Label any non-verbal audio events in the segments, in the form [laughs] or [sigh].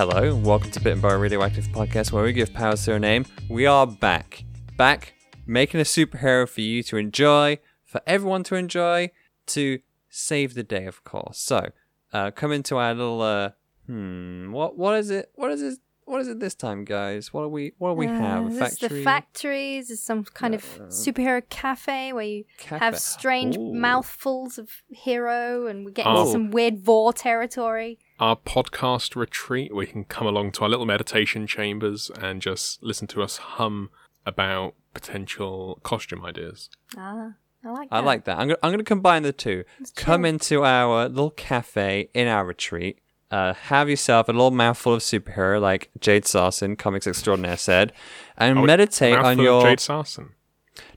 Hello, and welcome to Bit and Bar Radioactive Podcast, where we give powers to a name. We are back, back, making a superhero for you to enjoy, for everyone to enjoy, to save the day, of course. So, uh, come into our little, uh, hmm, what, what is it? What is it? What is it this time, guys? What do we, what do we have? Uh, A is this factory? the factories? Is some kind of superhero cafe where you Cafe. have strange Ooh. mouthfuls of hero, and we get Oh. into some weird vor territory. Our podcast retreat where you can come along to our little meditation chambers and just listen to us hum about potential costume ideas. Ah, I like that. I like that. I'm gonna, I'm gonna combine the two. Come into our little cafe in our retreat. Uh, have yourself a little mouthful of superhero, like Jade Sarson, comics extraordinaire, said, and Oh, meditate on Mouthful of your. Jade Sarson.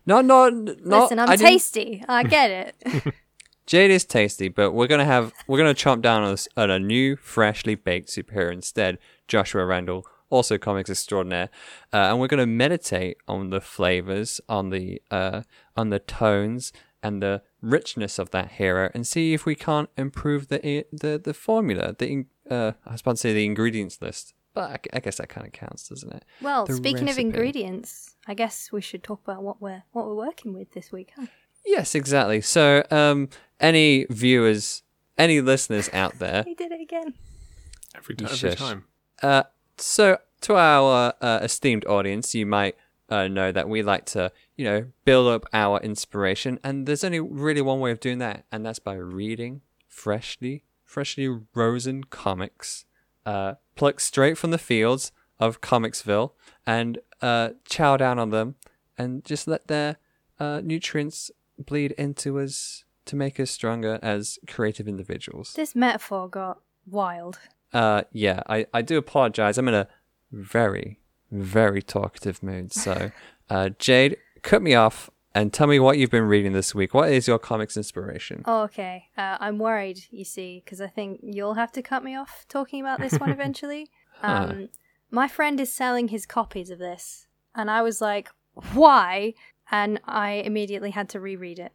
No, no, no. Listen, I'm I didn't- tasty. I get it. [laughs] Jade is tasty, but we're gonna have we're gonna chomp down on, this, on a new, freshly baked superhero instead. Joshua Randall, also comics extraordinaire, uh, and we're gonna meditate on the flavors, on the uh, on the tones, and the richness of that hero, and see if we can't improve the the the formula. The in- uh, I was about to say the ingredients list, but I, I guess that kind of counts, doesn't it? well, The speaking of ingredients, I guess we should talk about what we're what we're working with this week. Huh? Yes, exactly. So, um, any viewers, any listeners out there. [laughs] He did it again. Every, You every time. Uh, so to our uh, esteemed audience, you might uh, know that we like to, you know, build up our inspiration, and there's only really one way of doing that, and that's by reading freshly, freshly rosen comics, uh, plucked straight from the fields of Comicsville, and uh, chow down on them, and just let their uh, nutrients bleed into us to make us stronger as creative individuals. This metaphor got wild. Uh, yeah, I, I do apologize. I'm in a very, very talkative mood. So, [laughs] uh, Jade, cut me off and tell me what you've been reading this week. What is your comics inspiration? Oh, okay. Uh, I'm worried, you see, because I think you'll have to cut me off talking about this one [laughs] eventually. Um, my friend is selling his copies of this, and I was like, why? And I immediately had to reread it.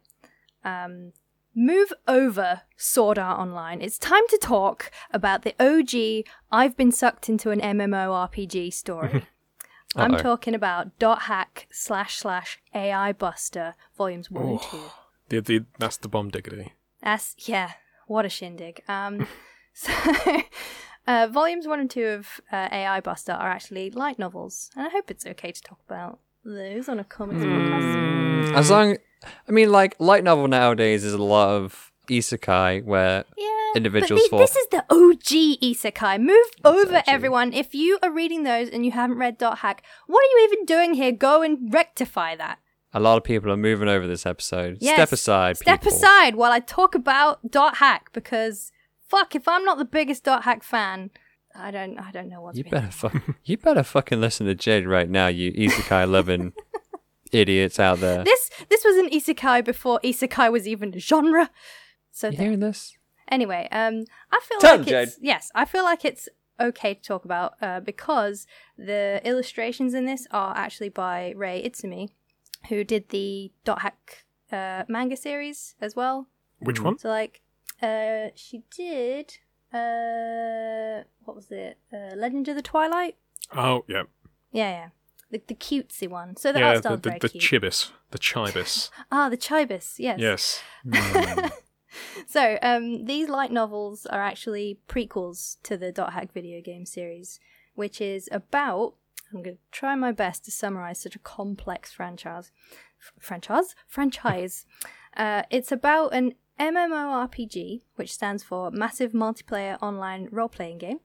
Um, move over, Sword Art Online. It's time to talk about the OG I've been sucked into an MMORPG story. [laughs] I'm talking about dot hack slash slash AI Buster volumes one and two. The, the, that's the bomb diggity. That's yeah, what a shindig. Um, [laughs] so uh, volumes one and two of uh, AI Buster are actually light novels, and I hope it's okay to talk about those on a comics hmm. podcast. As long, I mean, like light novel nowadays is a lot of isekai where Yeah, individuals but fall. this is the OG isekai. Move over, OG. everyone. If you are reading those and you haven't read Dot Hack, what are you even doing here? Go and rectify that. a lot of people are moving over this episode. Yes. Step aside, Step people. aside while I talk about Dot Hack because fuck, if I'm not the biggest Dot Hack fan, I don't, I don't know what's You better fuck. you better fucking listen to Jade right now. You isekai loving [laughs] idiots out there. This this was an isekai before isekai was even a genre. So You there. hearing this? anyway, um, I feel Tell like him, it's yes, I feel like it's okay to talk about uh, because the illustrations in this are actually by Rei Izumi, who did the Dot Hack uh, manga series as well. Which one? So like, uh, she did uh, what was it? Uh, Legend of the Twilight. Oh, yeah. Yeah, yeah. The, the cutesy one. So the yeah, art the, the, very the cute. chibis. The chibis. [laughs] ah, the Chibis. Yes. yes. [laughs] So, um, these light novels are actually prequels to the Dot Hack video game series, which is about. I'm going to try my best to summarize such a complex franchise. F- franchise? Franchise. [laughs] Uh, it's about an MMORPG, which stands for Massive Multiplayer Online Role Playing Game,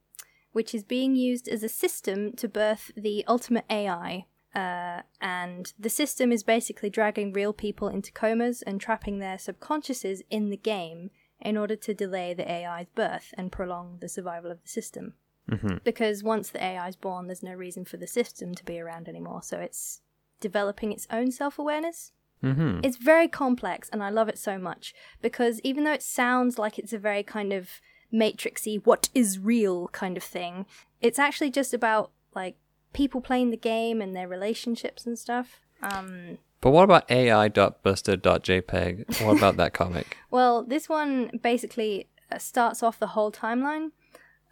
which is being used as a system to birth the ultimate AI. Uh, and the system is basically dragging real people into comas and trapping their subconsciouses in the game in order to delay the AI's birth and prolong the survival of the system. Mm-hmm. Because once the AI is born, there's no reason for the system to be around anymore. So it's developing its own self awareness. Mm-hmm. It's very complex, and I love it so much because even though it sounds like it's a very kind of matrixy, what is real kind of thing, it's actually just about like people playing the game and their relationships and stuff. Um, But what about AI.buster.jpg? What about that [laughs] comic? well, this one basically uh, starts off the whole timeline.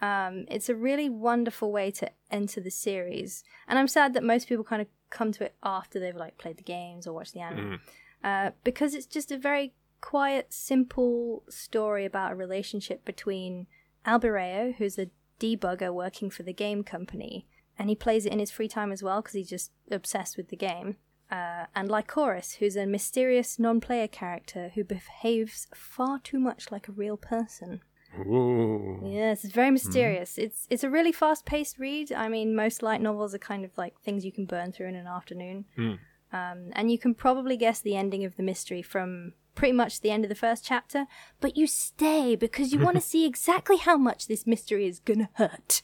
Um, it's a really wonderful way to enter the series, and I'm sad that most people kind of come to it after they've like played the games or watched the anime, uh, because it's just a very quiet, simple story about a relationship between Albireo, who's a debugger working for the game company, and he plays it in his free time as well because he's just obsessed with the game. Uh, and Lycoris, who's a mysterious non-player character who behaves far too much like a real person. Ooh. Yes, it's very mysterious. It's it's a really fast-paced read. I mean, most light novels are kind of like things you can burn through in an afternoon. Um, and you can probably guess the ending of the mystery from pretty much the end of the first chapter, but you stay because you want to [laughs] see exactly how much this mystery is gonna hurt.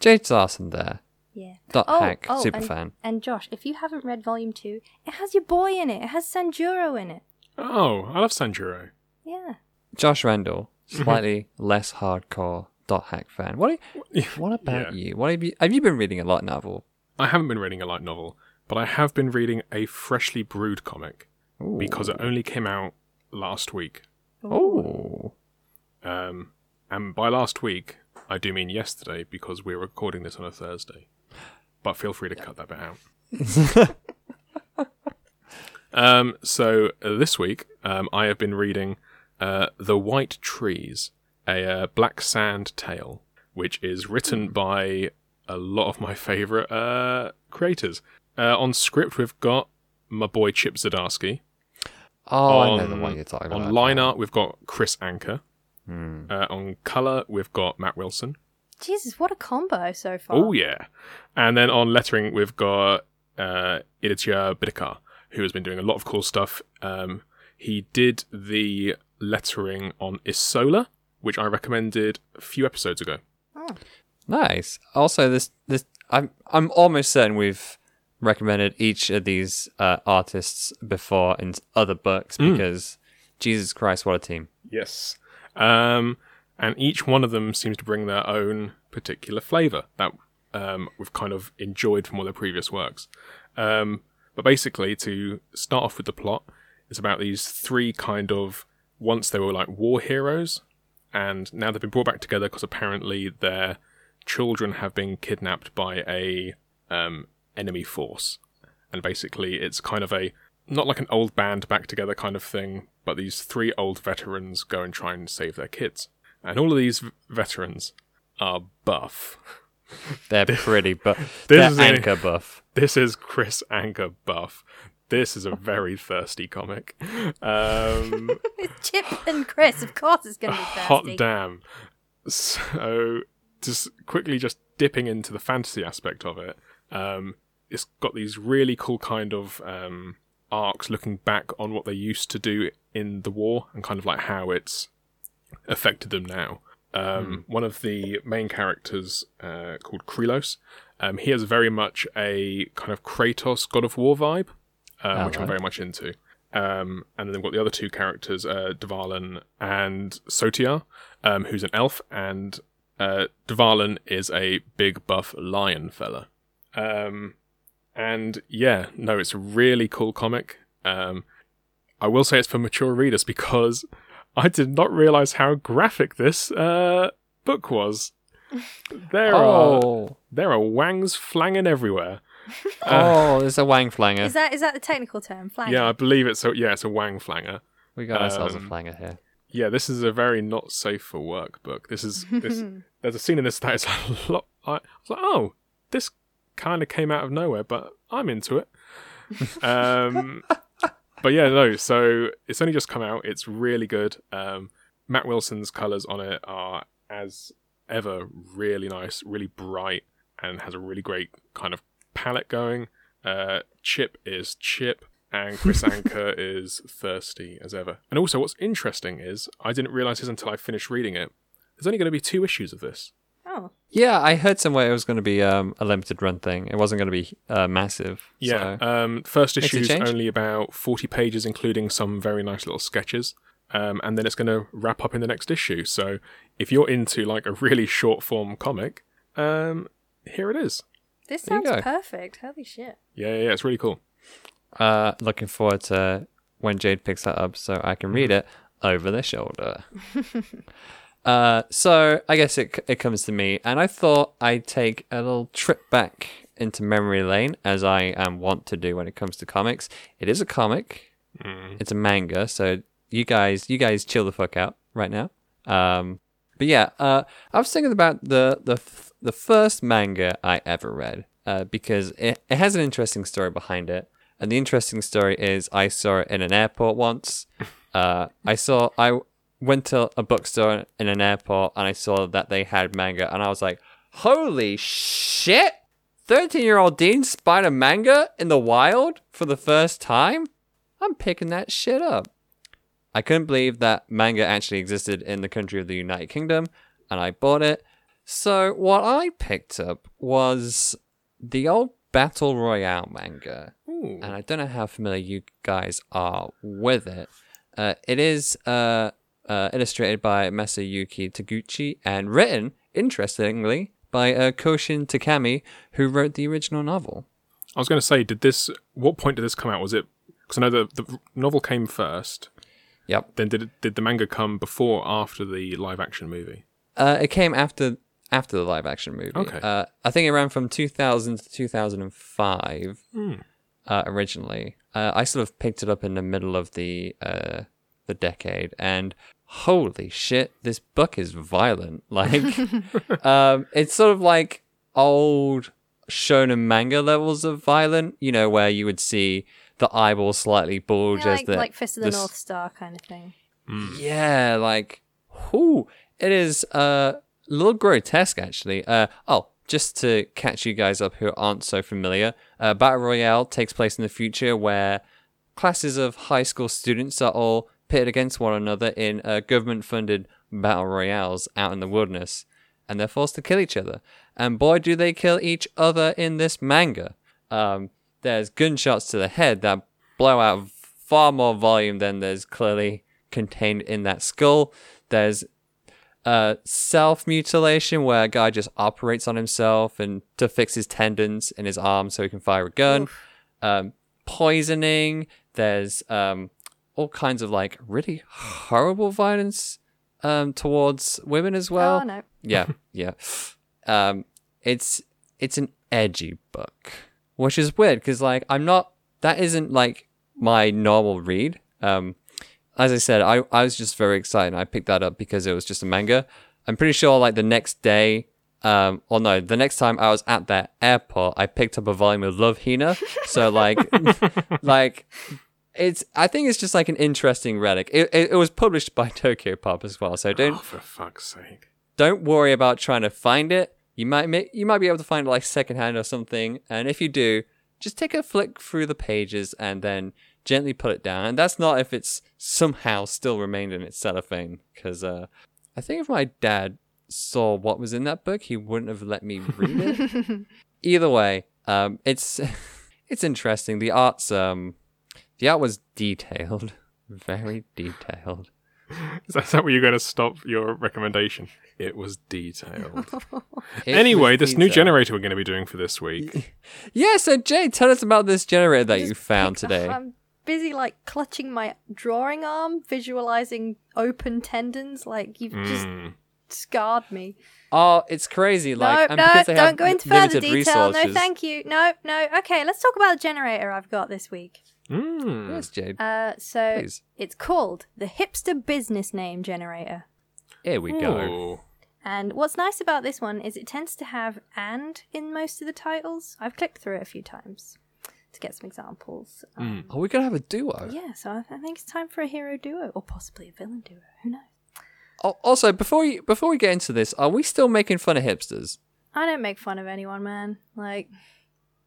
Jade Sarson there. Yeah. Dot Oh, hack, oh, super and, fan. And Josh, if you haven't read Volume Two, it has your boy in it. It has Sanjuro in it. Oh, I love Sanjuro. Yeah. Josh Randall. Slightly less hardcore dot hack fan. What? [laughs] You, what about Yeah. you? What have you? Have you been reading a light novel? I haven't been reading a light novel, but I have been reading a freshly brewed comic because it only came out last week. Oh, Um, and by last week, I do mean yesterday because we're recording this on a Thursday. But feel free to cut that bit out. [laughs] um, so uh, this week, um, I have been reading uh, The White Trees, a uh, Black Sand tale, which is written by a lot of my favourite uh, creators. Uh, on script, we've got my boy Chip Zdarsky. oh, I on, know the one you're talking on about. line art, we've got Kris Anka. Hmm. Uh, on colour, we've got Matt Wilson. Jesus, what a combo so far. Oh yeah, and then on lettering we've got uh, Aditya Bidikar, who has been doing a lot of cool stuff. Um, he did the lettering on Isola, which I recommended a few episodes ago. Nice. Also, this this I'm I'm almost certain we've recommended each of these uh, artists before in other books Hmm. because Jesus Christ, what a team! Yes, um, and each one of them seems to bring their own particular flavour that um, we've kind of enjoyed from all their previous works. Um, but basically, to start off with the plot, it's about these three kind of once they were like war heroes, and now they've been brought back together because apparently their children have been kidnapped by a um, enemy force, and basically it's kind of a not like an old band back together kind of thing, but these three old veterans go and try and save their kids, and all of these v- veterans are buff. They're pretty, but [laughs] This they're is a- anchor buff. This is Kris Anka buff. This is a very thirsty comic. Um, [laughs] Chip and Chris, of course it's going to be thirsty. hot damn. So, just quickly just dipping into the fantasy aspect of it, um, it's got these really cool kind of um, arcs looking back on what they used to do in the war and kind of like how it's affected them now. Um, One of the main characters, uh, called Krylos, um, he has very much a kind of Kratos God of War vibe, um, which I'm very much into. Um, and then they've got the other two characters, uh, Dvalan and Sotia, um, who's an elf, and uh, Dvalan is a big buff lion fella. Um, and yeah, no, it's a really cool comic. Um, I will say it's for mature readers because [laughs] I did not realize how graphic this uh, book was. There are Oh, there are wangs flanging everywhere. [laughs] oh, there's a wang flanger. Is that is that the technical term? Flanger. Yeah, I believe it's a yeah, it's a wang flanger. we got ourselves a um, flanger here. Yeah, this is a very not safe for work book. This is this. [laughs] there's a scene in this that is a lot. I was like, oh, this kind of came out of nowhere, but I'm into it. [laughs] um, but yeah, no. So it's only just come out. It's really good. Um, Matt Wilson's colors on it are as ever really nice, really bright, and has a really great kind of palette going. Uh, Chip is Chip, and Chris [laughs] Anka is thirsty as ever. And also, what's interesting is I didn't realize this until I finished reading it. There's only going to be two issues of this. Oh, Yeah, I heard somewhere it was going to be um, a limited run thing. It wasn't going to be uh, massive. Yeah. so- Um, first issue is only about 40 pages, including some very nice little sketches. Um, and then it's going to wrap up in the next issue. So if you're into like a really short form comic, um, here it is. This There sounds perfect. Holy shit. Yeah, yeah, yeah, it's really cool. Uh, looking forward to when Jade picks that up so I can read Mm-hmm. it over the shoulder. [laughs] Uh, so I guess it it comes to me, and I thought I'd take a little trip back into memory lane, as I am wont to do when it comes to comics. It is a comic. It's a manga, so you guys, you guys, chill the fuck out right now. Um, but yeah, uh, I was thinking about the the f- the first manga I ever read, uh, because it it has an interesting story behind it, and the interesting story is I saw it in an airport once. Uh, I saw I went to a bookstore in an airport and I saw that they had manga, and I was like, "Holy shit! Thirteen-year-old Dean spied a manga in the wild for the first time. I'm picking that shit up." I couldn't believe that manga actually existed in the country of the United Kingdom, and I bought it. So what I picked up was the old Battle Royale manga Ooh. and I don't know how familiar you guys are with it. Uh, it is uh, uh, illustrated by Masayuki Taguchi and written, interestingly, by uh, Koushun Takami, who wrote the original novel. I was going to say, did this? What point did this come out? Was it? Because I know the the novel came first. Yep. Then did it, did the manga come before or after the live action movie? Uh, it came after after the live action movie. Okay. Uh, I think it ran from 2000 to 2005 uh, originally. Uh, I sort of picked it up in the middle of the uh, the decade, and holy shit, this book is violent. [laughs] Like, [laughs] um, it's sort of like old shonen manga levels of violent. You know, where you would see the eyeball slightly bulge Yeah, as like, the like Fist of the s- North Star kind of thing. yeah, like, whoo, it is uh, a little grotesque actually. Uh, oh, just to catch you guys up who aren't so familiar, uh, Battle Royale takes place in the future where classes of high school students are all pitted against one another in uh, government-funded battle royales out in the wilderness, and they're forced to kill each other. And boy, do they kill each other in this manga. Um, there's gunshots to the head that blow out far more volume than there's clearly contained in that skull. There's uh, self mutilation where a guy just operates on himself and to fix his tendons in his arm so he can fire a gun. Um, poisoning. There's um, all kinds of like really horrible violence um, towards women as well. oh no. Yeah, yeah. [laughs] Um, it's it's an edgy book, which is weird because like I'm not. That isn't like my normal read. Um, as I said, I I was just very excited. I picked that up because it was just a manga. I'm pretty sure like the next day. Um, or no, the next time I was at that airport, I picked up a volume of Love Hina. So like, [laughs] like it's. I think it's just like an interesting relic. It, it, it was published by [laughs] Tokyopop as well. So don't Oh, for fuck's sake! don't worry about trying to find it. You might ma- you might be able to find it like secondhand or something, and if you do, just take a flick through the pages and then gently put it down. And that's not if it's somehow still remained in its cellophane, because uh, I think if my dad saw what was in that book, he wouldn't have let me read it. [laughs] Either way, um, it's [laughs] it's interesting. The art's um, the art was detailed, [laughs] very detailed. [laughs] Is that, is that where you're going to stop your recommendation? It was detailed. [laughs] It anyway, was this new generator we're going to be doing for this week. [laughs] Yeah, so Jay, tell us about this generator that you found today. I'm busy like clutching my drawing arm, visualizing open tendons. Like you've just Mm. scarred me. Oh, it's crazy. Like, no, and no, because they have don't go into further limited detail. No, thank you. No, no. Okay, let's talk about the generator I've got this week. Mm. Yes, Jade. Uh, so Please. it's called the Hipster Business Name Generator. Here we go. Ooh. And what's nice about this one is it tends to have and in most of the titles. I've clicked through it a few times to get some examples. Um, Are we gonna have a duo? yeah, so I, I think it's time for a hero duo or possibly a villain duo. Who knows? Al- Also, before we before we get into this, are we still making fun of hipsters? I don't make fun of anyone, man. Like,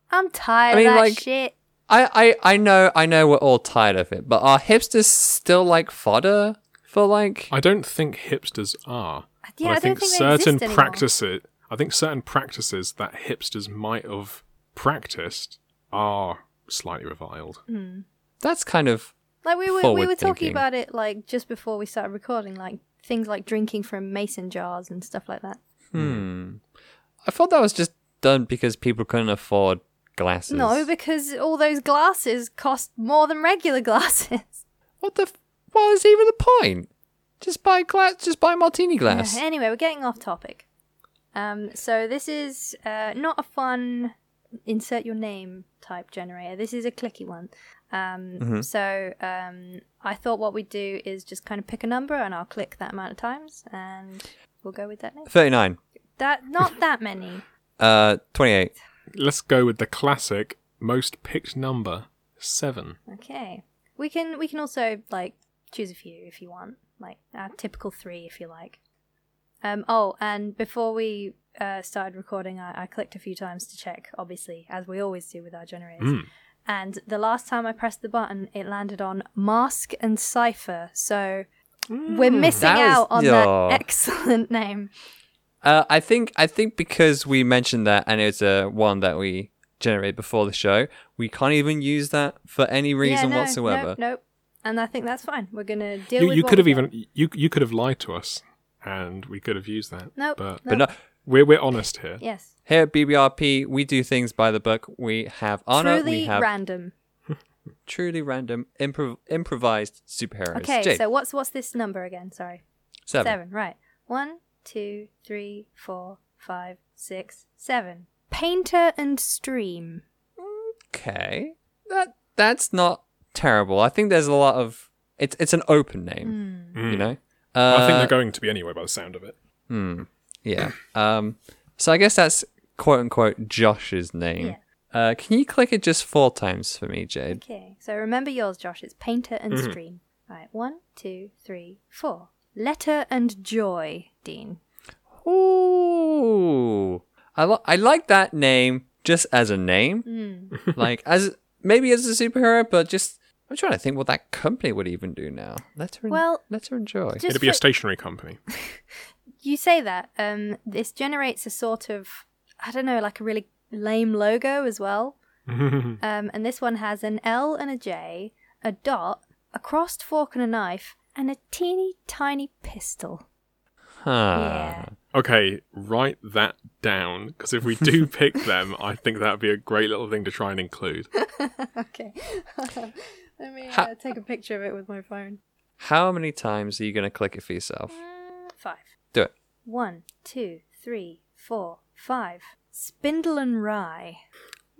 I'm tired I mean, of that like- shit. I, I I know I know we're all tired of it, but are hipsters still like fodder for like? I don't think hipsters are. Yeah, but I, I don't think, think they certain exist practices. I think certain practices that hipsters might have practiced are slightly reviled. That's kind of Like we were we forward were talking thinking. about it like just before we started recording, like things like drinking from mason jars and stuff like that. hmm. I thought that was just done because people couldn't afford glasses. No, because all those glasses cost more than regular [laughs] glasses. what the? F- what is even the point? Just buy glass. Just buy martini glass. Yeah, anyway, we're getting off topic. Um, so this is uh, not a fun insert your name type generator. This is a clicky one. Um, Mm-hmm. So um, I thought what we'd do is just kind of pick a number and I'll click that amount of times and we'll go with that name. Thirty-nine. That not that many. Uh, twenty-eight. Let's go with the classic most picked number seven. Okay. We can we can also like choose a few if you want, like our typical three if you like. Um. Oh, and before we uh, started recording, I, I clicked a few times to check, obviously, as we always do with our generators. Mm. And the last time I pressed the button, it landed on mask and cipher. So we're missing That was- out on Yeah. that [laughs] excellent name. Uh, I think I think because we mentioned that and it's a one that we generated before the show, we can't even use that for any reason yeah, no, whatsoever. Nope, nope. And I think that's fine. We're gonna deal You, with. you could have we got. even you you could have lied to us, and we could have used that. Nope. But But no, we're we're honest here. Yes. here at BBRP, we do things by the book. We have honor. Truly we have random. [laughs] truly random improv- improvised superheroes. Okay, Jade, so what's what's this number again? Sorry. Seven. seven. Right. One, two, three, four, five, six, seven. Painter and stream. Okay, that that's not terrible. I think there's a lot of it's it's an open name. Hmm. You know. I think Uh, they're going to be anyway by the sound of it. Hmm. Yeah. Um. So I guess that's quote unquote Josh's name. Yeah. Uh, can you click it just four times for me, Jade? Okay. So remember yours, Josh. It's painter and Mm-hmm. stream. Right. One, two, three, four. Letter and joy, Dean. Ooh. I li- I like that name just as a name. Hmm. [laughs] like as maybe as a superhero, but just I'm trying to think what that company would even do now. Let her en- Well, let her enjoy. It'd be a for- stationary company. [laughs] you say that. Um, this generates a sort of I don't know, like a really lame logo as well. [laughs] Um, and this one has an L and a J, a dot, a crossed fork and a knife, and a teeny tiny pistol. Huh. Yeah. Okay, write that down because if we do [laughs] pick them, I think that would be a great little thing to try and include. [laughs] Okay. [laughs] Let me Ha- uh, take a picture of it with my phone. How many times are you gonna click it for yourself? Uh, five. Do it. One, two, three, four, five. Spindle and Rye.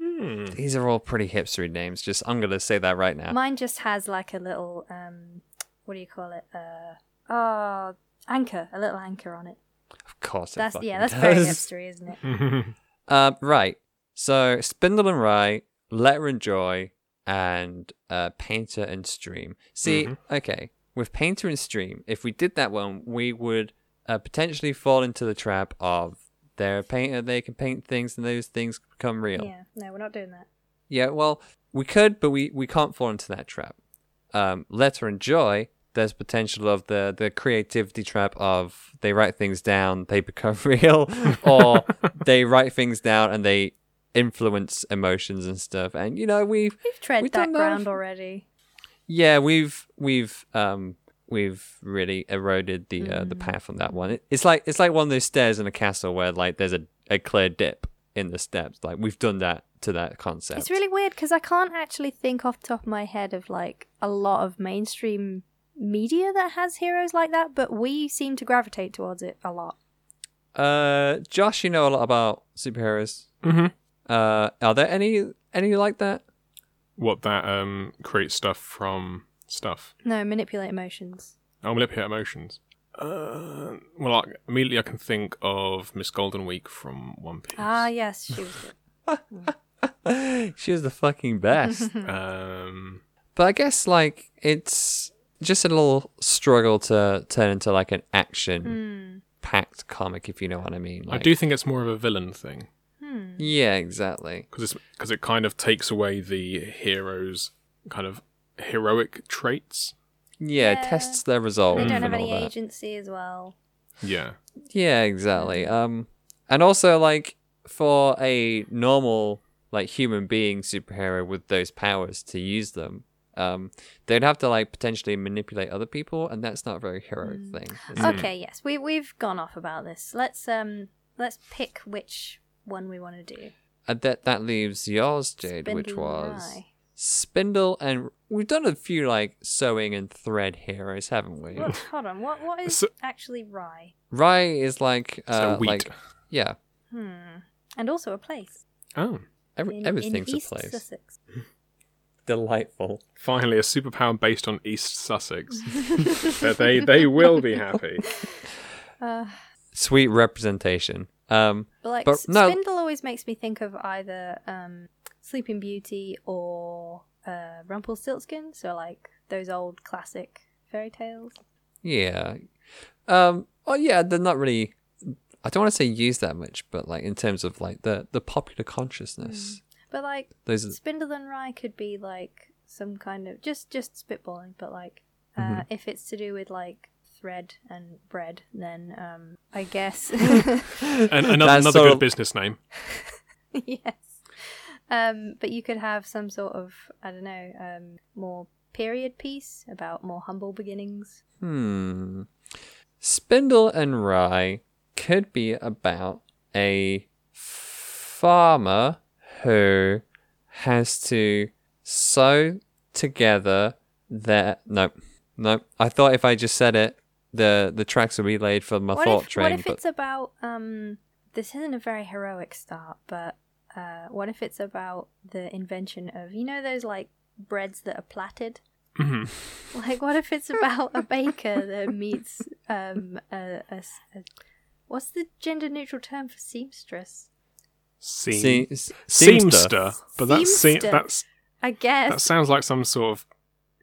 Hmm. These are all pretty hipstery names. Just I'm gonna say that right now. Mine just has like a little um, what do you call it? Uh, oh, anchor, a little anchor on it. of course, That's fucking yeah, that's very does. hipstery, isn't it? [laughs] Uh, right. So Spindle and Rye, Letter and Joy, and uh, Painter and Stream. See, Mm-hmm. okay, with Painter and Stream, if we did that one, we would uh, potentially fall into the trap of they're a painter, they can paint things, and those things become real. Yeah, no, we're not doing that. Yeah, well, we could, but we, we can't fall into that trap. Um, Letter and Joy, there's potential of the, the creativity trap of they write things down, they [laughs] become real, or they write things down and they influence emotions and stuff. And you know, we've We've tread We've that done that ground already. yeah, we've we've um we've really eroded the uh, the Mm. path on that one. It, it's like it's like one of those stairs in a castle where like there's a, a clear dip in the steps. Like we've done that to that concept. It's really weird because I can't actually think off the top of my head of like a lot of mainstream media that has heroes like that, but we seem to gravitate towards it a lot. Uh, Josh, you know a lot about superheroes. hmm Uh, are there any any like that? What that um creates stuff from stuff. No, manipulate emotions. Oh, manipulate emotions. Uh, well, I, immediately I can think of Miss Goldenweek from One Piece. Ah, yes, she was good. [laughs] she was the fucking best. [laughs] Um, but I guess like it's just a little struggle to turn into like an action Hmm. packed comic, if you know what I mean. I do think it's more of a villain thing Hmm. Yeah, exactly. because because it kind of takes away the hero's kind of heroic traits. Yeah, it Yeah. tests their resolve. They don't have and any that. agency as well. Yeah. Yeah, exactly. Um, and also like for a normal like human being superhero with those powers to use them, um, they'd have to like potentially manipulate other people, and that's not a very heroic Mm. thing. is it? Okay, yes, we we've gone off about this. Let's um let's pick which one we want to do. Uh, that that leaves yours, Jade, which Spindle and was Rye. Spindle and we've done a few like sewing and thread heroes, haven't we? What, hold on. What what is [laughs] So- actually rye? Rye is like So uh, wheat. like yeah, Hmm. And also a place. Oh, every, In, everything's in East a place. Sussex. [laughs] Delightful. finally a superpower based on East Sussex. [laughs] But they they will be happy. [laughs] Uh, Sweet representation. Um, but like But S- no- Spindle always makes me think of either um, Sleeping Beauty or uh, Rumpelstiltskin. So like those old classic fairy tales. yeah. Um, oh yeah, they're not really. I don't want to say used that much, but like in terms of like the the popular consciousness, But like those are, Spindle and Rye could be like some kind of just just spitballing, but like uh, Mm-hmm. if it's to do with like thread and bread, then um, I guess [laughs] And [laughs] another That's another sort good of- business name. [laughs] yes. Um, but you could have some sort of I don't know um, more period piece about more humble beginnings. Hmm. Spindle and Rye could be about a farmer who has to sew together their no no. I thought if I just said it, the the tracks would be laid for my what thought if train. what if but it's about um? This isn't a very heroic start, but uh, what if it's about the invention of you know those like breads that are plaited? Mhm. [laughs] Like, what if it's about a baker that meets um a, a s- a- what's the gender neutral term for seamstress? Seam- See, s- seamster, but that's se- that's I guess. that sounds like some sort of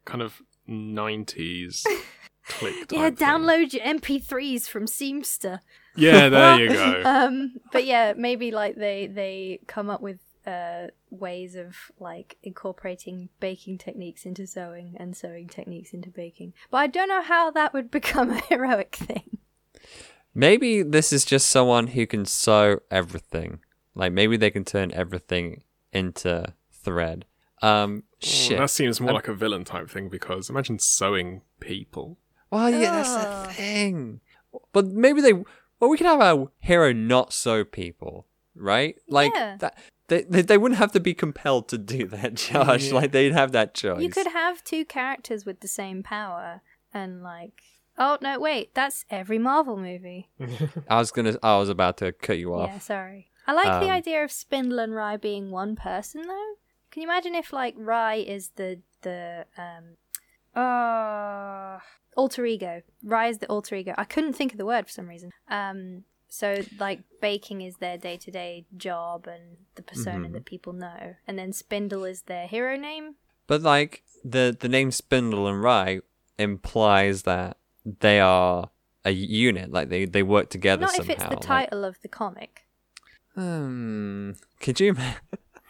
kind of nineties [laughs] click. yeah, type thing. download your MP3s from Seamster. Yeah, there you go. [laughs] Um, but yeah, maybe like they they come up with uh ways of like incorporating baking techniques into sewing and sewing techniques into baking. But I don't know how that would [laughs] become a heroic thing. Maybe this is just someone who can sew everything. Like maybe they can turn everything into thread. Um, shit. That seems more Um, like a villain type thing because imagine sewing people. Well, yeah, that's Ugh. the thing. But maybe they. Well, we could have our hero not sew people, right? Like Yeah. that. They, they they wouldn't have to be compelled to do that, [laughs] Josh. Yeah. Like they'd have that choice. You could have two characters with the same power and like Oh no, wait, that's every Marvel movie. [laughs] I was gonna. I was about to cut you off. Yeah, sorry. I like the Um, idea of Spindle and Rye being one person though. Can you imagine if like Rye is the the um uh alter ego. Rye is the alter ego. I couldn't think of the word for some reason. Um so like baking is their day to day job and the persona Mhm. that people know. And then Spindle is their hero name. But like the the name Spindle and Rye implies that they are a unit. Like they they work together Not somehow. if it's the like- title of the comic. Hmm. Could you?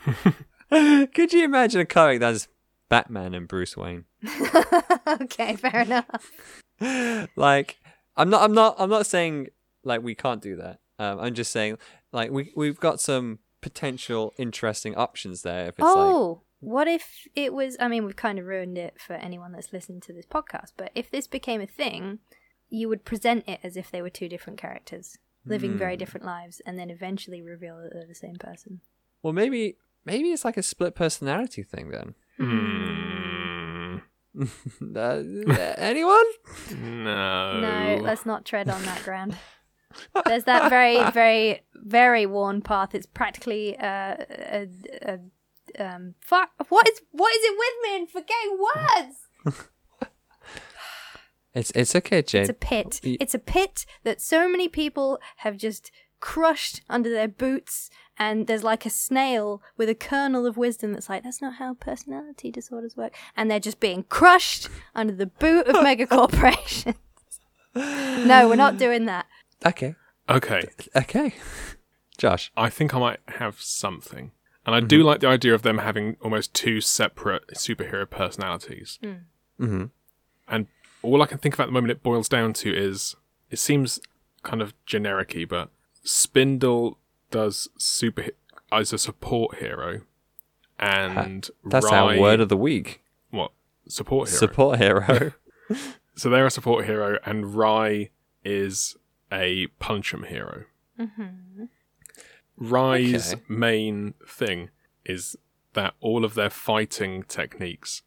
[laughs] could you imagine a comic that's Batman and Bruce Wayne? [laughs] okay, fair enough. [laughs] like I'm not I'm not I'm not saying like we can't do that. Um, I'm just saying like we we've got some potential interesting options there. If it's like Oh, what if it was? I mean, we've kind of ruined it for anyone that's listening to this podcast, but if this became a thing, you would present it as if they were two different characters living very Hmm. different lives and then eventually reveal that they're the same person. well maybe maybe it's like a split personality thing then. Hmm. [laughs] uh, anyone? No. No, let's not tread on that ground. [laughs] There's that very, very, very worn path. It's practically uh, a, a, um, fuck. What is what is it with me and forgetting words? [laughs] It's it's okay, Jane. It's a pit. Y- It's a pit that so many people have just crushed under their boots, and there's like a snail with a kernel of wisdom that's like, that's not how personality disorders work. And they're just being crushed under the boot of [laughs] mega corporations. no, we're not doing that. Okay. Okay, Okay. Josh. I think I might have something. And I do like the idea of them having almost two separate superhero personalities. Mm-hmm. And all I can think of at the moment it boils down to is it seems kind of generic but Spindle does super as a support hero. And [laughs] That's Rye, our word of the week. what? Support hero. Support hero. [laughs] [laughs] so they're a support hero and Rye is a punch 'em hero. Mm-hmm. Rye's Okay. main thing is that all of their fighting techniques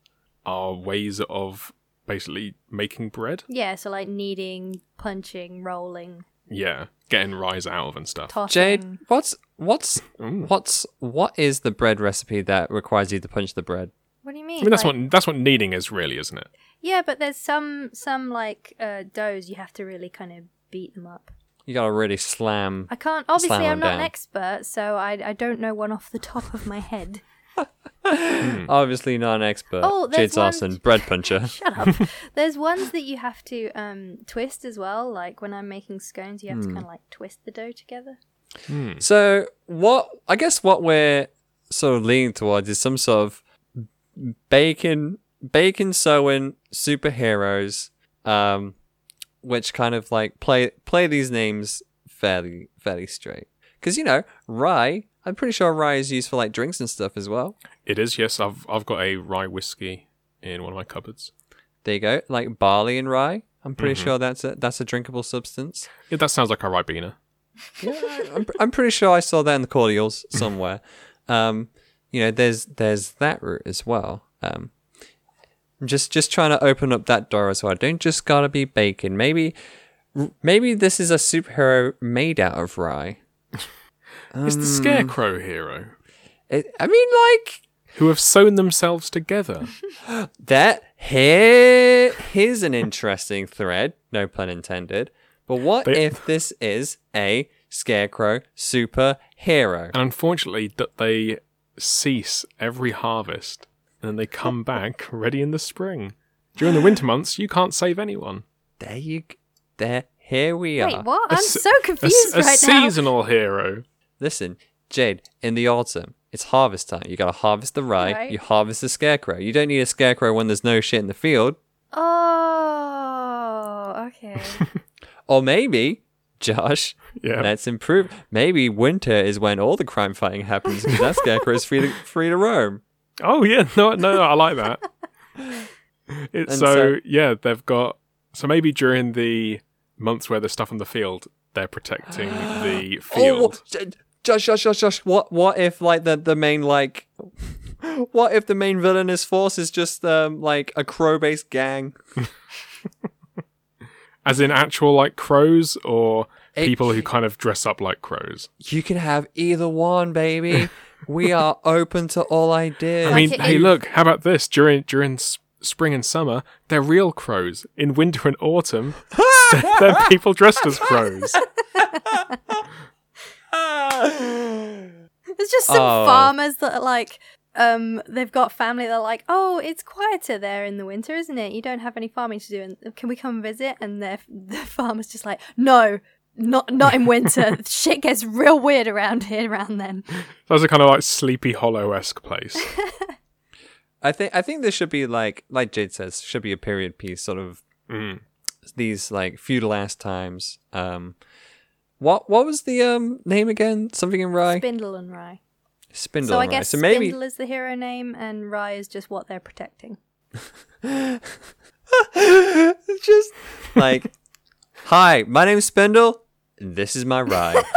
are ways of basically making bread. Yeah, so like kneading, punching, rolling, Yeah, getting rise out of and stuff. tossing. Jade, what's what's Ooh. what's what is the bread recipe that requires you to punch the bread? What do you mean? I mean, that's Like- what that's what kneading is, really, isn't it? Yeah, but there's some some like uh, doughs you have to really kind of beat them up. You gotta really slam. I can't. Obviously, Slam I'm them not an expert, so I I don't know one off the top of my head. Obviously not an expert. Oh, there's Jade's one- bread puncher. [laughs] Shut up. [laughs] There's ones that you have to um twist as well. Like when I'm making scones, you have to kind of like twist the dough together. So what? I guess what we're sort of leaning towards is some sort of bacon, bacon sewing superheroes, um, which kind of like play play these names fairly fairly straight. Because you know, rye. I'm pretty sure rye is used for like drinks and stuff as well. It is. Yes, I've I've got a rye whiskey in one of my cupboards. There you go, like barley and rye. I'm pretty sure that's a that's a drinkable substance. Yeah, that sounds like a ribena. Yeah, I'm, I'm pretty sure I saw that in the cordials [laughs] somewhere. Um, you know, there's there's that route as well. Um, I'm just just trying to open up that door as well. Don't just gotta be bacon. Maybe maybe this is a superhero made out of rye. [laughs] It's the scarecrow um, hero It, I mean, like who have sewn themselves together. [laughs] that. Here, here's an interesting thread. No pun intended. But what They- if this is a scarecrow superhero? and unfortunately, that they cease every harvest and then they come back ready in the spring. During the winter months, you can't save anyone. There you, g- there. Here we are. Wait, what? I'm se- so confused a right now. A seasonal hero. Listen, Jade, in the autumn, it's harvest time. You gotta harvest the rye, Right. you harvest the scarecrow. You don't need a scarecrow when there's no shit in the field. Oh, okay. [laughs] Or maybe, Josh, Yeah. let's improve. Maybe winter is when all the crime fighting happens because that scarecrow is free to, [laughs] free to roam. Oh yeah, no, no, no I like that. [laughs] It's so, so- yeah, they've got so maybe during the months where there's stuff on the field, they're protecting [gasps] the Oh, field. what- J- Josh, Josh, Josh, Josh. What, what if like the the main like, [laughs] what if the main villainous force is just um like a crow based gang? [laughs] As in actual like crows or It- people who kind of dress up like crows. You can have either one, baby. [laughs] we are open to all ideas. I mean, it hey, is- look, how about this? During during s- spring and summer, they're real crows. In winter and autumn, they're people dressed as crows. There's just some Oh. farmers that are like, um, they've got family that are like, oh, it's quieter there in the winter, isn't it? You don't have any farming to do, and can we come visit? And the the [laughs] farmer's just like, no, not not in winter. [laughs] Shit gets real weird around here around then. That's a kind of like Sleepy Hollow esque place. [laughs] I think I think this should be like like Jade says, should be a period piece, sort of Mm. these like feudal ass times. Um, what what was the um name again? Something in Rye. Spindle and Rye. Spindle. So I and Rye. guess So maybe Spindle is the hero name, and Rye is just what they're protecting. [laughs] just like, [laughs] hi, my name's Spindle. This is my Rye. [laughs]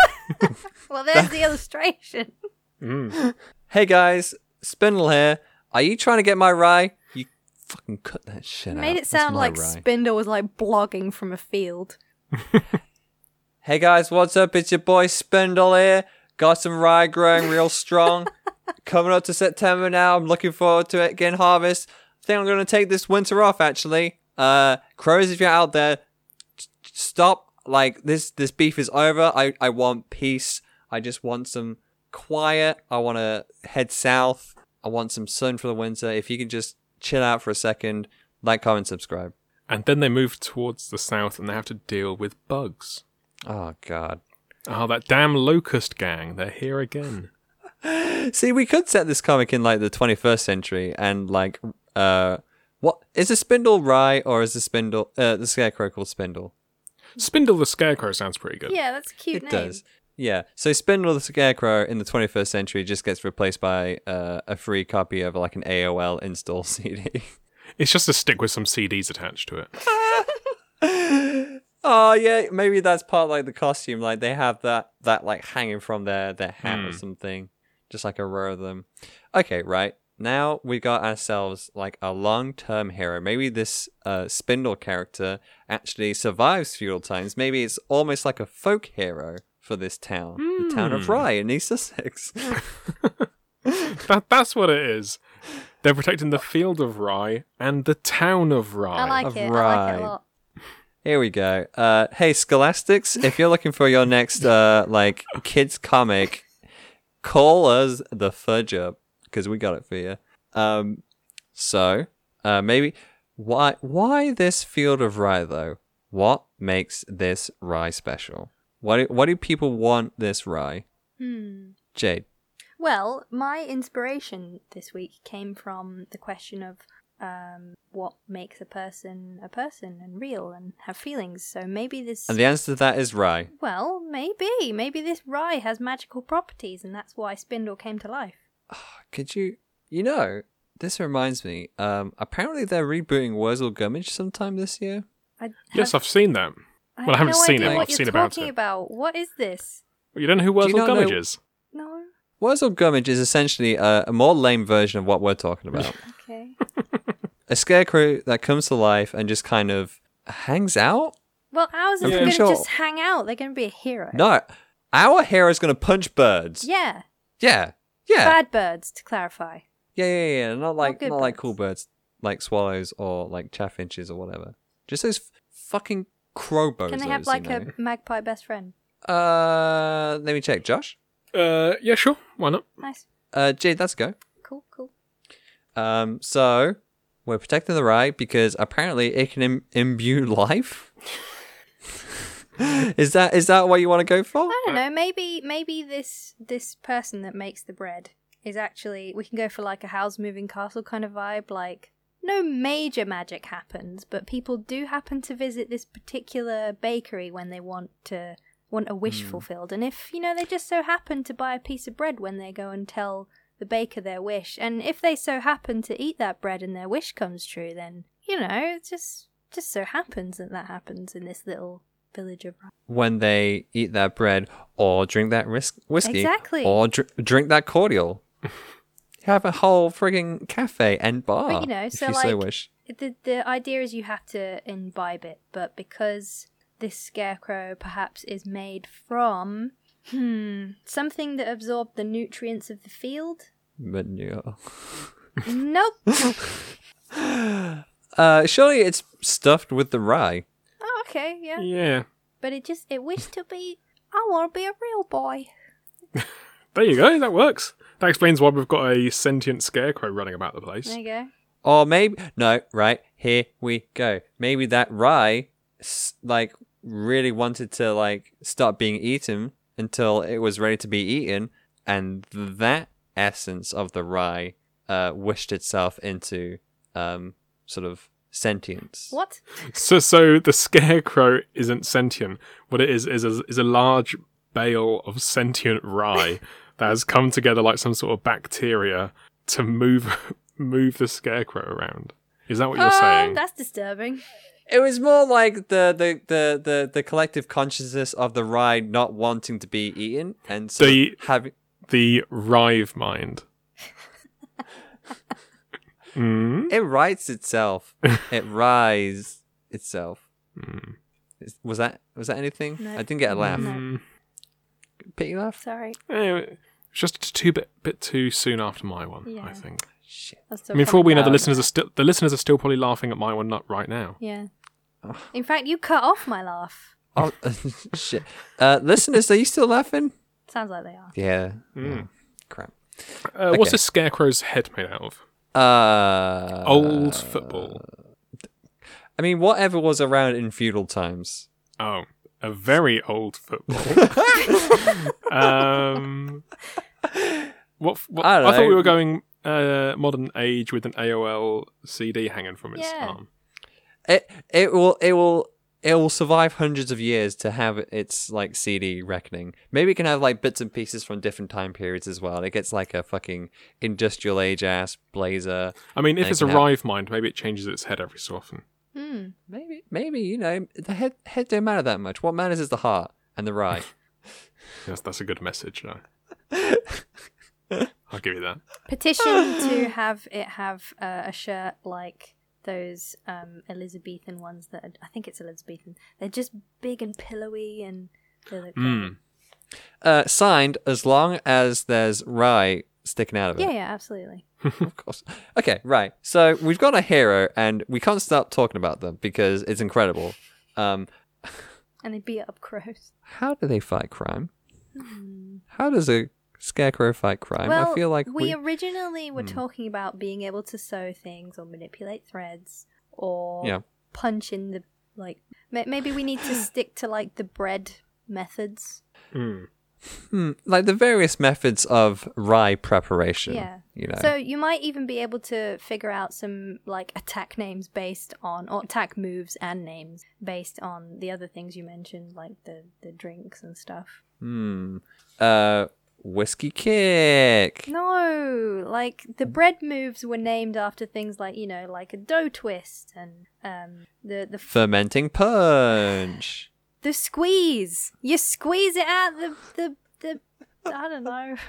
Well, there's the illustration. Mm. hey guys, Spindle here. Are you trying to get my Rye? You fucking cut that shit out. Made it sound like Rye. Spindle was like blogging from a field. Hey guys, what's up? It's your boy Spindle here. Got some rye growing real strong. [laughs] Coming up to September now. I'm looking forward to it getting harvest. I think I'm gonna take this winter off actually. Uh crows if you're out there, s- stop. Like this this beef is over. I, I want peace. I just want some quiet. I wanna head south. I want some sun for the winter. If you can just chill out for a second, like, comment, subscribe. And then they move towards the south and they have to deal with bugs. Oh god. Oh, that damn locust gang. They're here again. [laughs] See, we could set this comic in like the 21st century and like, uh, what is a spindle rye or is the spindle, uh, the scarecrow called spindle? Spindle the Scarecrow sounds pretty good. Yeah, that's a cute it name. does. Yeah. So spindle the scarecrow in the 21st century just gets replaced by uh, a free copy of like an AOL install [laughs] CD. It's just a stick with some CDs attached to it. [laughs] oh yeah, maybe that's part of, like the costume. Like they have that that like hanging from their their hat or Hmm. something. just like a row of them. Okay, right. Now we got ourselves like a long term hero. Maybe this uh, Spindle character actually survives feudal times. Maybe it's almost like a folk hero for this town, the town of Hmm. Rye in East Sussex. [laughs] That, that's what it is. They're protecting the field of Rye and the town of Rye. I like of it. I like it a lot. Here we go. Uh, hey, Scholastics, if you're looking for your next uh, like kids comic, call us the Fudge Up because we got it for you. Um, so uh, maybe why why this field of rye though? What makes this rye special? Why do, why do people want this rye? Hmm. Jade. Well, my inspiration this week came from the question of um, what makes a person a person and real and have feelings. So maybe this. And the answer to that is rye. well, maybe. Maybe this rye has magical properties and that's why Spindle came to life. Could you you know, this reminds me, um apparently they're rebooting Wurzel Gummidge sometime this year. I yes, I've seen that. I well, I have haven't no seen idea it, but What I've you're seen about talking it. about? What is this? You don't know who Do Wurzel not know- Gummidge is? No. Wurzel Gummidge is essentially a, a more lame version of what we're talking about. [laughs] Okay. a scarecrow that comes to life and just kind of hangs out. Well, ours I'm is pretty going to sure- just hang out. They're going to be a hero. No, our hero is gonna punch birds. Yeah. yeah, yeah, Bad birds, to clarify. yeah, yeah, yeah. Not like good not like cool birds, like swallows or like chaffinches or whatever. Just those f- fucking crowbozos. Can they have like you know? a magpie best friend? Uh, let me check. Josh, Uh, yeah, sure. Why not? Nice. uh, Jade, let's go. Cool, cool. Um, so we're protecting the right because apparently it can Im- imbue [laughs] life. is that is that what you want to go for? I don't know. Maybe maybe this this person that makes the bread is actually we can go for like a Howl's Moving Castle kind of vibe. Like no major magic happens, but people do happen to visit this particular bakery when they want to want a wish hmm. fulfilled. And if you know they just so happen to buy a piece of bread when they go and tell the baker their wish, and if they so happen to eat that bread and their wish comes true, then you know it just just so happens that that happens in this little village of. When they eat that bread or drink that ris- whiskey, Exactly. or dr- drink that cordial, you [laughs] have a whole frigging cafe and bar. But, you know, so, you so like- wish. the the idea is you have to imbibe it, but because this scarecrow perhaps is made from hmm something that absorbed the nutrients of the field. Manure. nope. [laughs] Uh, surely it's stuffed with the rye. oh, okay, yeah. Yeah. But it just it wished to be. I want to be a real boy. [laughs] There you go. That works. That explains why we've got a sentient scarecrow running about the place. There you go. Or maybe no, right here we go. Maybe that rye, like, really wanted to like stop being eaten until it was ready to be eaten, and that essence of the rye uh, wished itself into um, sort of sentience. What? So, so the scarecrow isn't sentient. What it is is a, is a large bale of sentient rye [laughs] that has come together like some sort of bacteria to move [laughs] move the scarecrow around. Is that what you're oh, saying? that's disturbing. It was more like the, the, the, the, the collective consciousness of the rye not wanting to be eaten and so The- having. The rive mind. [laughs] mm? It writes itself. [laughs] it rise itself. Mm. Is- Was that was that anything? No. I didn't get a laugh. No. Mm. Pity laugh. Sorry. Anyway, it's just too bit bit too soon after my one. I think. Shit. I mean, for all we know, the listeners are still the listeners are still probably laughing at my one not right now. Yeah. In fact, you cut off my laugh. Oh [laughs] shit. Uh, listeners, are you still laughing? Sounds like they are. Yeah. Mm. yeah. Crap. Uh, What's a scarecrow's head made out of? Uh, Old football. I mean, whatever was around in feudal times. Oh, a very old football. [laughs] um, what? what I I, don't thought we were going uh, modern age with an AOL CD hanging from its Yeah. arm. It it will it will it will survive hundreds of years to have its like CD reckoning. Maybe it can have like bits and pieces from different time periods as well. It gets like a fucking industrial age ass blazer. I mean, if They it's a have- rive mind, maybe it changes its head every so often. Hmm. Maybe maybe you know the head head don't matter that much. What matters is the heart and the [laughs] rye. Yes, that's a good message. though. [laughs] I'll give you that. Petition to [laughs] have it have uh, a shirt like those um, Elizabethan ones that are, I think it's Elizabethan. They're just big and pillowy and they look. Mm. Uh, signed as long as there's rye sticking out of it. Yeah, yeah, absolutely. [laughs] of course. Okay, right. So we've got a hero, and we can't stop talking about them because it's incredible. Um, And they beat up crows. how do they fight crime? How does a scarecrow fight crime? well, I feel like we we. originally were Hmm. talking about being able to sew things or manipulate threads or Yeah. punch in the like. ma- Maybe we need to [gasps] stick to like the bread methods. Mm. Hmm, like the various methods of rye preparation. Yeah. You know. So you might even be able to figure out some like attack names based on or attack moves and names based on the other things you mentioned, like the the drinks and stuff. hmm. Uh, whiskey kick. No, like the bread moves were named after things like you know, like a dough twist and um the the f- Fermenting punch. [sighs] the squeeze. You squeeze it out the the the. I don't know. [laughs]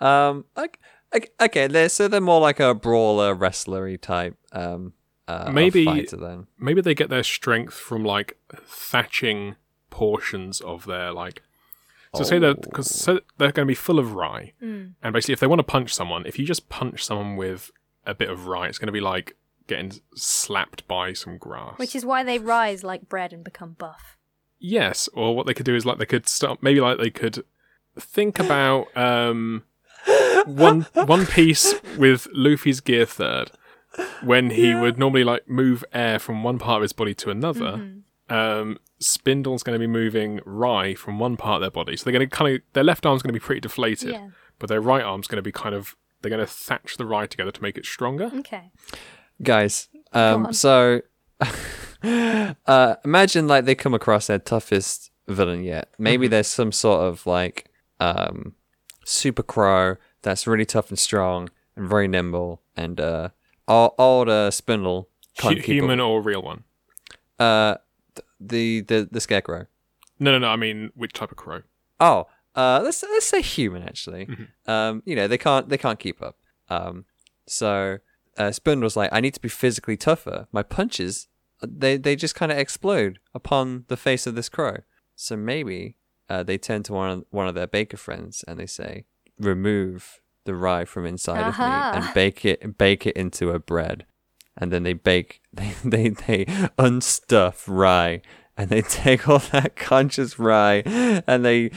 Um. Okay. okay, Okay. They're, so they're more like a brawler, wrestlery type. Um. Uh, Maybe- fighter then. Maybe they get their strength from like thatching portions of their like. So say that because so they're going to be full of rye, Mm. and basically if they want to punch someone, if you just punch someone with a bit of rye, it's going to be like getting slapped by some grass. Which is why they rise like bread and become buff. Yes, or what they could do is like they could start maybe like they could think about um one one piece with Luffy's gear third when he would normally like move air from one part of his body to another. Mm-hmm. Um, Spindle's going to be moving Rye from one part of their body, so they're going to kind of their left arm's going to be pretty deflated, Yeah. but their right arm's going to be kind of they're going to thatch the rye together to make it stronger. Okay. guys. Um, so, [laughs] uh, imagine like they come across their toughest villain yet. Maybe there's some sort of like um, super crow that's really tough and strong and very nimble, and uh, old, old uh, Spindle can't Hu- keep human up. or real one? Uh, th- the the the scarecrow. No, no, no. I mean, which type of crow? Oh, uh, let's let's say human actually. Mm-hmm. Um, you know they can't they can't keep up. Um, so uh, Spindle's like, I need to be physically tougher. My punches, they they just kind of explode upon the face of this crow. So maybe uh, they turn to one of, one of their baker friends and they say, remove the rye from inside of me and bake it bake it into a bread. And then they bake [laughs] they they, they unstuff rye and they [laughs] take all that conscious rye and they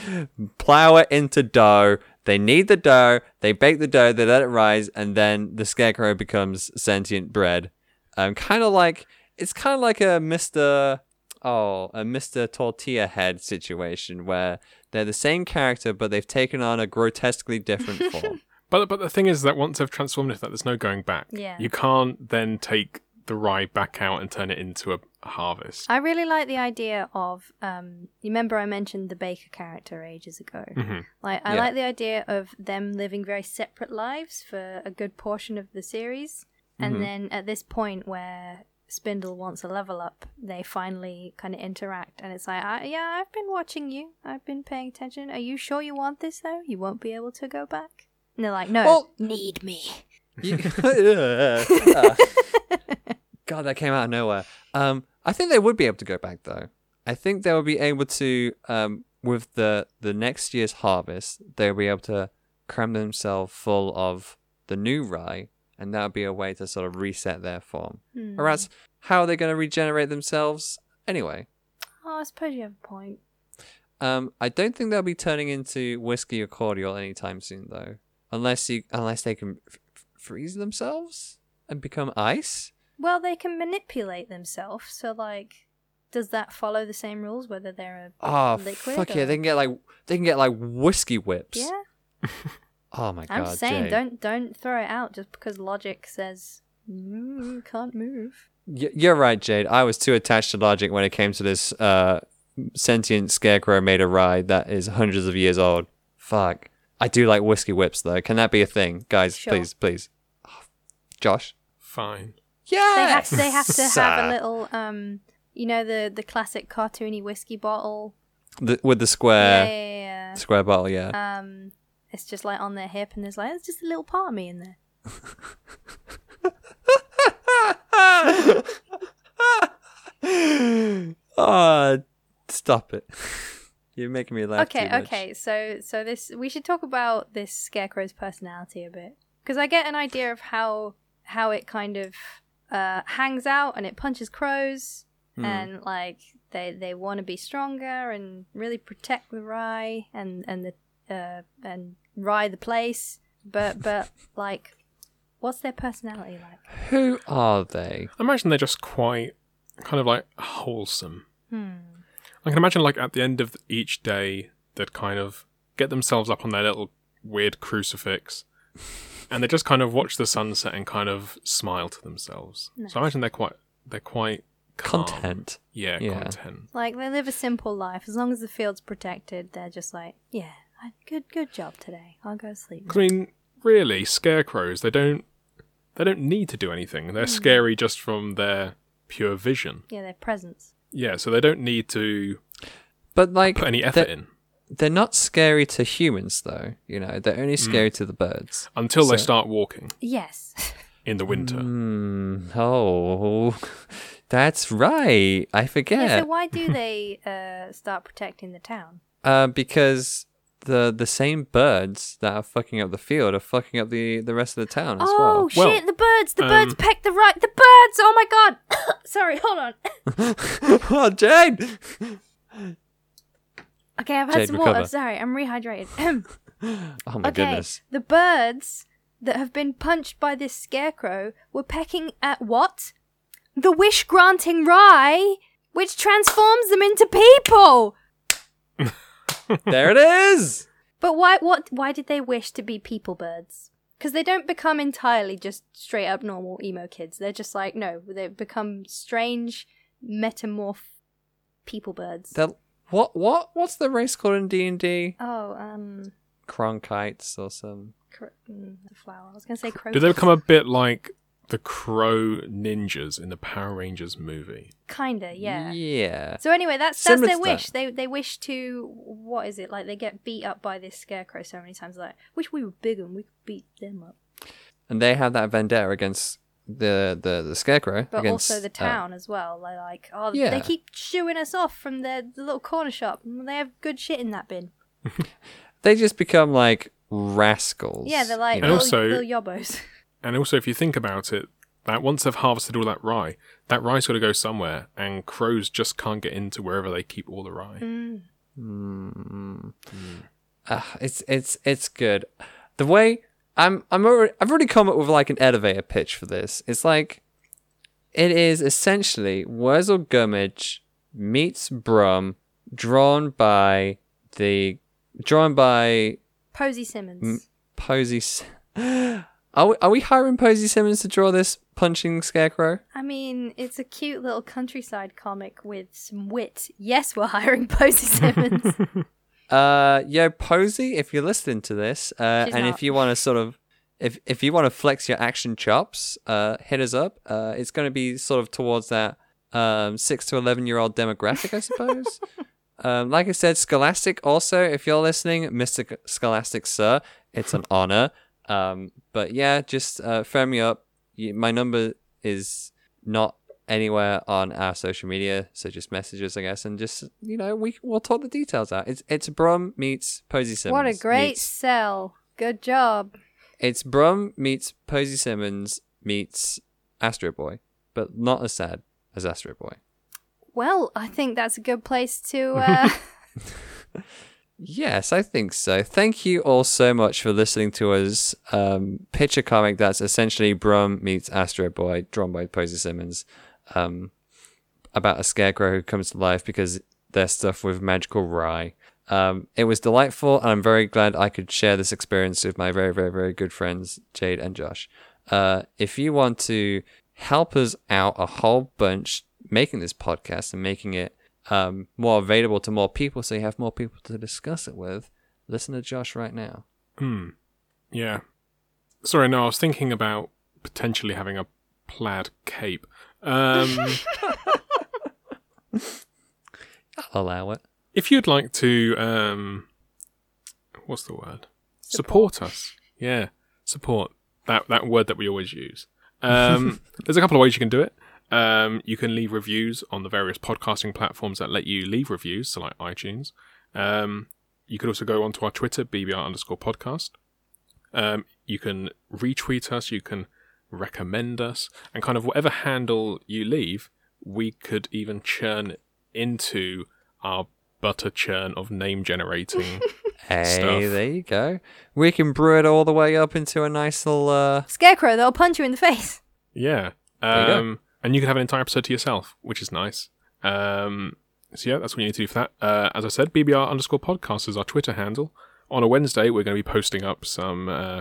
plow it into dough. They knead the dough, they bake the dough, they let it rise, and then the scarecrow becomes sentient bread. Um, kind of like it's kind of like a Mister oh a Mister Tortilla Head situation where they're the same character but they've taken on a grotesquely different [laughs] form. But but the thing is that once they've transformed into that, there's no going back. Yeah. You can't then take the rye back out and turn it into a harvest. I really like the idea of um you remember I mentioned the Baker character ages ago. Mm-hmm. Like I Yeah. like the idea of them living very separate lives for a good portion of the series. And then at this point where Spindle wants a level up, they finally kind of interact and it's like, I, yeah, I've been watching you. I've been paying attention. Are you sure you want this though? You won't be able to go back. And they're like, no, Well- need me. You- [laughs] God, that came out of nowhere. Um, I think they would be able to go back though. I think they will be able to, um, with the the next year's harvest, they'll be able to cram themselves full of the new rye, and that would be a way to sort of reset their form. Or else, how are they going to regenerate themselves anyway? Oh, I suppose you have a point. Um, I don't think they'll be turning into whiskey or cordial anytime soon, though. Unless you, unless they can f- freeze themselves and become ice. Well, they can manipulate themselves. So, like, does that follow the same rules whether they're a Oh liquid? fuck yeah! They can get like they can get like whiskey whips. Yeah, [laughs] Oh my god! I'm saying, Jade. don't don't throw it out just because logic says mm, can't move. Y- you're right, Jade. I was too attached to logic when it came to this uh, sentient scarecrow made of rye that is hundreds of years old. Fuck. I do like whiskey whips though. Can that be a thing, guys? Sure. Please, please. Oh, Josh. Fine. Yeah. They have they have to have a [laughs] little um, you know the the classic cartoony whiskey bottle. the, with the square yeah, yeah, square bottle. Yeah. yeah. Um, It's just like on their hip, and there's like, it's just a little part of me in there. oh, [laughs] stop it. [laughs] You're making me laugh. okay, too much. okay. So, so this we should talk about this scarecrow's personality a bit because I get an idea of how how it kind of uh, hangs out and it punches crows Hmm. and like they they want to be stronger and really protect the rye and and the uh, and rye the place, but but [laughs] like, what's their personality like? Who are they? I imagine they're just quite kind of like wholesome. Hmm. I can imagine like at the end of each day, they'd kind of get themselves up on their little weird crucifix, and they just kind of watch the sunset and kind of smile to themselves. So I imagine they're quite they're quite calm. Content. Yeah, Yeah. content. Like they live a simple life. As long as the field's protected, they're just like, yeah, good good job today. I'll go sleep. I mean, really, scarecrows they don't they don't need to do anything. They're hmm. scary just from their pure vision. Yeah, their presence. Yeah, so they don't need to But like, put any effort they're, in they're not scary to humans, though. You know, they're only scary to the birds. until they start walking Yes. in the winter. Hmm. Oh, [laughs] that's right. I yeah. forget. So why do [laughs] they uh, start protecting the town? uh, because the the same birds that are fucking up the field are fucking up the the rest of the town as well. Oh Well, shit! The birds. The birds um, peck the right. The birds. Oh my god. [coughs] Sorry. Hold on. [laughs] oh, Jade. [laughs] Okay, I've had Jade, some water. recover. Sorry, I'm rehydrated. [coughs] [laughs] Oh my okay, goodness. the birds that have been punched by this scarecrow were pecking at what? The wish granting rye, which transforms them into people. There it is. But why? What? Why did they wish to be people birds? Because they don't become entirely just straight up normal emo kids. They're just like no, they become strange metamorph people birds. The, what what what's the race called in D and D? oh, um, Cronkites or some. cro- mm, the flower. I was gonna say crow. Do they become a bit like the Crow Ninjas in the Power Rangers movie? Kinda, yeah. Yeah. So anyway, that's Similar that's to their that. wish. They they wish to what is it like? They get beat up by this scarecrow so many times. Like, wish we were bigger and we could beat them up. And they have that vendetta against the the, the scarecrow. But against, also the uh, town as well. They're like, oh, Yeah. they keep shooing us off from their the little corner shop. and They have good shit in that bin. [laughs] they just become like rascals. Yeah, they're like you And know? little, also- little yobbos. [laughs] And also, if you think about it, that once they've harvested all that rye, that rye's got to go somewhere, and crows just can't get into wherever they keep all the rye. Mm. Mm. Ah, it's it's it's good. The way I'm I'm already, I've already come up with like an elevator pitch for this. It's like it is essentially Wurzel Gummidge meets Brum, drawn by the drawn by Posy Simmonds. Mm. Posy. S- Are we, are we hiring Posy Simmonds to draw this punching scarecrow? I mean, it's a cute little countryside comic with some wit. Yes, we're hiring [laughs] Posy Simmonds. [laughs] Uh, yo, Posy, if you're listening to this, uh, She's and not. if you want to sort of, if if you want to flex your action chops, uh, hit us up. Uh, it's going to be sort of towards that um six to eleven year old demographic, I suppose. [laughs] um, like I said, Scholastic. Also, if you're listening, Mister Scholastic, sir, it's an honor. Um, but yeah, just uh, phone me up. My number is not anywhere on our social media, so just message us, I guess, and just you know we we'll talk the details out. It's it's Brum meets Posy Simmonds. what a great meets- sell. Good job. it's Brum meets Posy Simmonds meets Astro Boy, but not as sad as Astro Boy. Well, I think that's a good place to. [laughs] Uh, [laughs] Yes, I think so. Thank you all so much for listening to us um, pitch a comic that's essentially Brum meets Astro Boy, drawn by Posy Simmonds, um, about a scarecrow who comes to life because they're stuffed with magical rye. Um, it was delightful, and I'm very glad I could share this experience with my very, very, very good friends, Jade and Josh. Uh, if you want to help us out a whole bunch making this podcast and making it um, more available to more people so you have more people to discuss it with, listen to Josh right now. Hmm. Yeah. Sorry, no, I was thinking about potentially having a plaid cape. Um, [laughs] I'll allow it. if you'd like to, um, what's the word? support us. Yeah, support that that word that we always use. Um, [laughs] there's a couple of ways you can do it. Um, you can leave reviews on the various podcasting platforms that let you leave reviews, so like iTunes. Um, you could also go onto our Twitter, BBR underscore podcast. Um, you can retweet us, you can recommend us, and kind of whatever handle you leave, we could even churn into our butter churn of name generating. [laughs] Hey, Stuff. there you go. We can brew it all the way up into a nice little. Uh, Scarecrow, that'll punch you in the face. yeah. you go. Um, and you can have an entire episode to yourself, which is nice. Um, so yeah, that's what you need to do for that. Uh, as I said, BBR underscore podcast is our Twitter handle. On a Wednesday, we're going to be posting up some uh,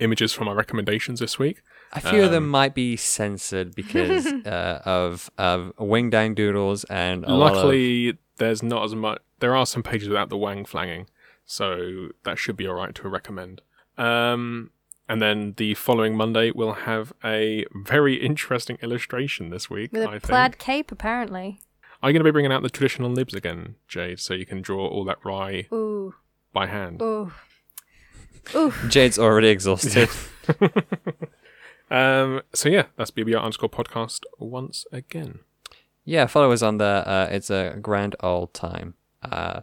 images from our recommendations this week. a few of them Um, might be censored because [laughs] uh, of of wing dang doodles and a lot of- Luckily, there's not as much. There are some pages without the wang flanging, so that should be all right to recommend. Um, and then the following Monday, we'll have a very interesting illustration this week. With a I plaid think. cape, apparently. Are you going to be bringing out the traditional nibs again, Jade, so you can draw all that rye Ooh, by hand? ooh. Ooh. Jade's already exhausted. [laughs] Um, so yeah, that's BBR underscore podcast once again. Yeah, follow us on there. Uh, it's a grand old time. Uh,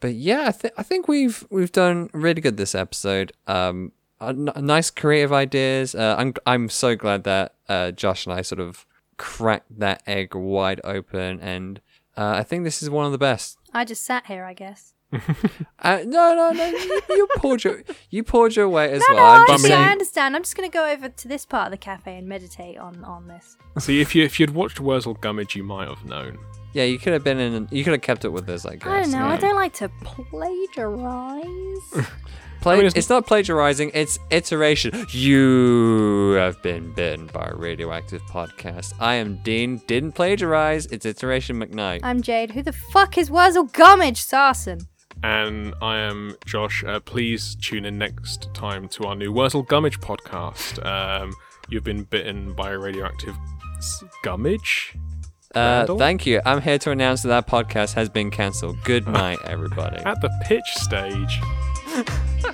but yeah, I, th- I think we've we've done really good this episode. Um, a n- nice creative ideas. Uh, I'm I'm so glad that uh, Josh and I sort of cracked that egg wide open, and uh, I think this is one of the best. I just sat here, I guess. [laughs] Uh, no, no, no. You, you poured your you poured your weight as No, well. no, I'm I, just see, I understand. I'm just going to go over to this part of the cafe and meditate on, on this. See, if you if you'd watched Wurzel Gummidge, you might have known. yeah, you could have been in. You could have kept it with this. I guess. I don't know. I don't like to plagiarize. [laughs] Pla- I mean, it's- it's, not plagiarizing, it's iteration. You have been bitten by a radioactive podcast. I am Dean, didn't plagiarize, it's iteration McKnight. I'm Jade. Who the fuck is Wurzel Gummidge Sarson? And I am Josh. Uh, please tune in next time to our new Wurzel Gummidge podcast. Um, you've been bitten by a radioactive s- gummidge. Uh, thank you. I'm here to announce that that podcast has been cancelled. Good [laughs] night, everybody. At the pitch stage. [laughs]